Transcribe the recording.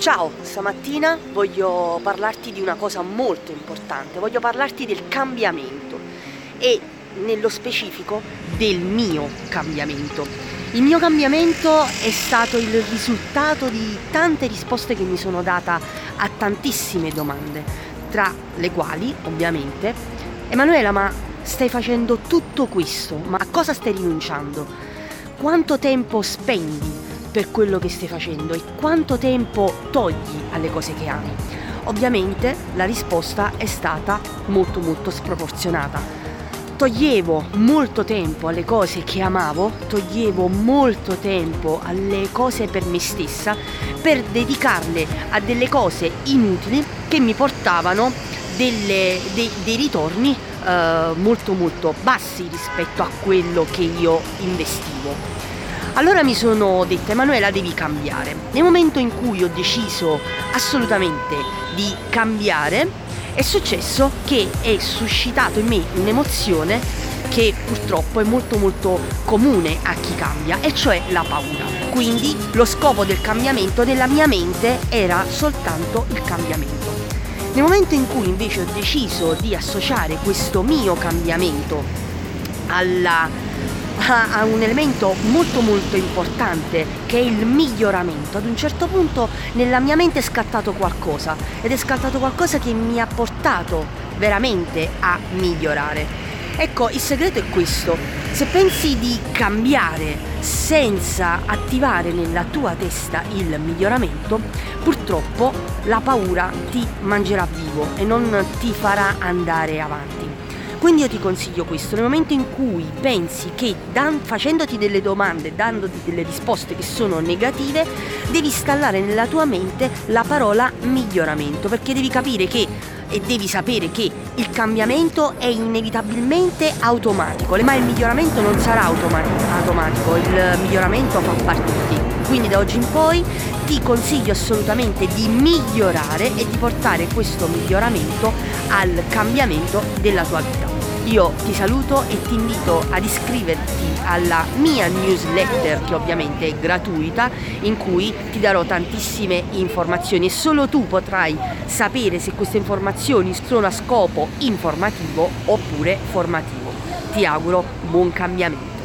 Ciao, stamattina voglio parlarti di una cosa molto importante, voglio parlarti del cambiamento e nello specifico del mio cambiamento. Il mio cambiamento è stato il risultato di tante risposte che mi sono data a tantissime domande, tra le quali ovviamente Emanuela ma stai facendo tutto questo, ma a cosa stai rinunciando? Quanto tempo spendi per quello che stai facendo e quanto tempo togli alle cose che ami. Ovviamente la risposta è stata molto molto sproporzionata. Toglievo molto tempo alle cose che amavo, toglievo molto tempo alle cose per me stessa per dedicarle a delle cose inutili che mi portavano delle, dei, dei, ritorni eh, molto molto bassi rispetto a quello che io investivo. Allora mi sono detta Emanuela devi cambiare. Nel momento in cui ho deciso assolutamente di cambiare è successo che è suscitato in me un'emozione che purtroppo è molto molto comune a chi cambia e cioè la paura. Quindi lo scopo del cambiamento della mia mente era soltanto il cambiamento. Nel momento in cui invece ho deciso di associare questo mio cambiamento alla a, un elemento molto molto importante che è il miglioramento. Ad un certo punto nella mia mente è scattato qualcosa ed è scattato qualcosa che mi ha portato veramente a migliorare. Ecco, il segreto è questo. Se pensi di cambiare senza attivare nella tua testa il miglioramento, purtroppo la paura ti mangerà vivo e non ti farà andare avanti. Quindi io ti consiglio questo, nel momento in cui pensi che dan- facendoti delle domande, dandoti delle risposte che sono negative, devi installare nella tua mente la parola miglioramento, perché devi capire che e devi sapere che il cambiamento è inevitabilmente automatico, ma il miglioramento non sarà automatico, il miglioramento fa parte di te. Quindi da oggi in poi ti consiglio assolutamente di migliorare e di portare questo miglioramento al cambiamento della tua vita. Io ti saluto e ti invito ad iscriverti alla mia newsletter che ovviamente è gratuita in cui ti darò tantissime informazioni e solo tu potrai sapere se queste informazioni sono a scopo informativo oppure formativo. Ti auguro buon cambiamento.